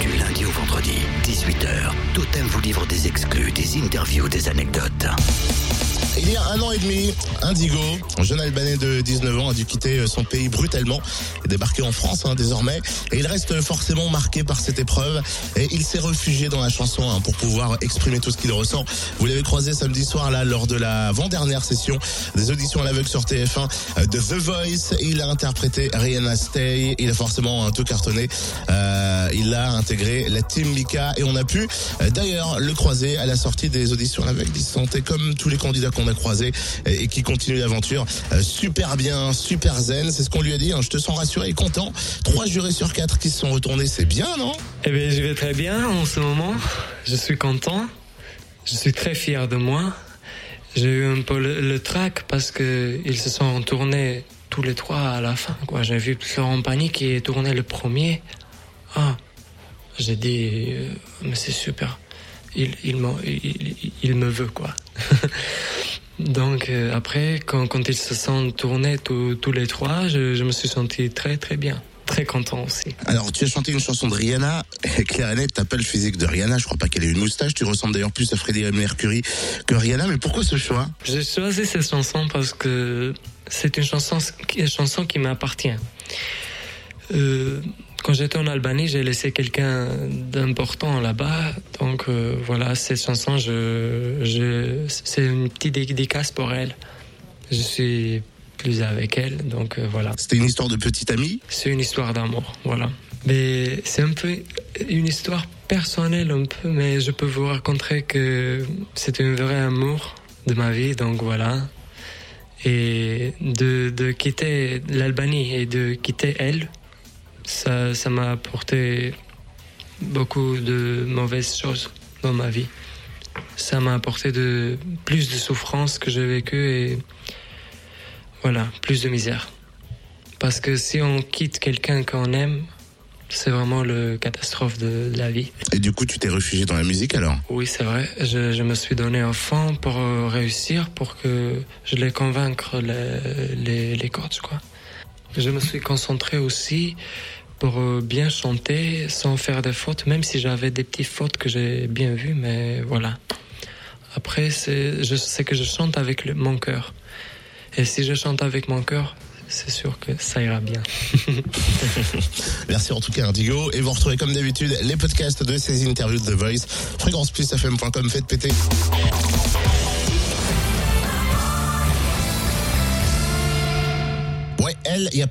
Du lundi au vendredi, 18h, Totem vous livre des exclus, des interviews, des anecdotes. Il y a un an et demi, Indigo, un jeune Albanais de 19 ans, a dû quitter son pays brutalement et débarquer en France hein, désormais. Et il reste forcément marqué par cette épreuve. Et il s'est réfugié dans la chanson hein, pour pouvoir exprimer tout ce qu'il ressent. Vous l'avez croisé samedi soir là lors de la avant-dernière session des auditions à l'aveugle sur TF1 de The Voice. Il a interprété Rihanna Stay. Il a forcément un tout cartonné. Euh, il a intégré la Team Mika et on a pu euh, d'ailleurs le croiser à la sortie des auditions à l'aveugle. Il se sentait comme tous les candidats qu'on a croisés et, et qui continuent l'aventure euh, super bien, super zen. C'est ce qu'on lui a dit. hein. Je te sens rassuré et content. Trois jurés sur quatre qui se sont retournés, c'est bien, non? Eh bien, je vais très bien en ce moment. Je suis content. Je suis très fier de moi. J'ai eu un peu le, trac parce que ils se sont retournés tous les trois à la fin. J'ai vu Florent Pagny qui est tourné le premier. Ah, j'ai dit, euh, mais c'est super. Il, il, il- il me veut quoi. Donc euh, après, quand, quand ils se sont tournés tous- tous les trois, je, je me suis senti très très bien, très content aussi. Alors, tu as chanté une chanson de Rihanna. Et Claire Annette, t'as pas le physique de Rihanna. Je crois pas qu'elle ait une moustache. Tu ressembles d'ailleurs plus à Freddie Mercury que Rihanna. Mais pourquoi ce choix? J'ai choisi cette chanson parce que c'est une chanson, une chanson qui m'appartient. Euh, quand j'étais en Albanie, j'ai laissé quelqu'un d'important là-bas. Donc euh, voilà, cette chanson, je, je, c'est une petite dédicace pour elle. Je suis plus avec elle, donc euh, voilà. C'était une histoire de petite amie? C'est une histoire d'amour, voilà. Mais c'est un peu une histoire personnelle un peu, mais je peux vous raconter que c'était un vrai amour de ma vie, donc voilà. Et de, de quitter l'Albanie et de quitter elle, ça ça m'a apporté beaucoup de mauvaises choses dans ma vie. Ça m'a apporté de plus de souffrance que j'ai vécu et voilà, plus de misère. Parce que si on quitte quelqu'un qu'on aime, c'est vraiment le catastrophe de la vie. Et du coup, tu t'es réfugié dans la musique alors? Oui, c'est vrai. Je, je me suis donné un fond pour euh, réussir, pour que je les convaincre les, les, les coachs, quoi. Je me suis concentré aussi pour euh, bien chanter sans faire des fautes, même si j'avais des petites fautes que j'ai bien vues, mais voilà. Après, c'est, je sais que je chante avec le- mon cœur. Et si je chante avec mon cœur, c'est sûr que ça ira bien. Merci en tout cas Indigo. Et vous retrouvez comme d'habitude les podcasts de ces interviews de The Voice. FréquencePlusFM.com, faites péter. Ouais, elle, il y a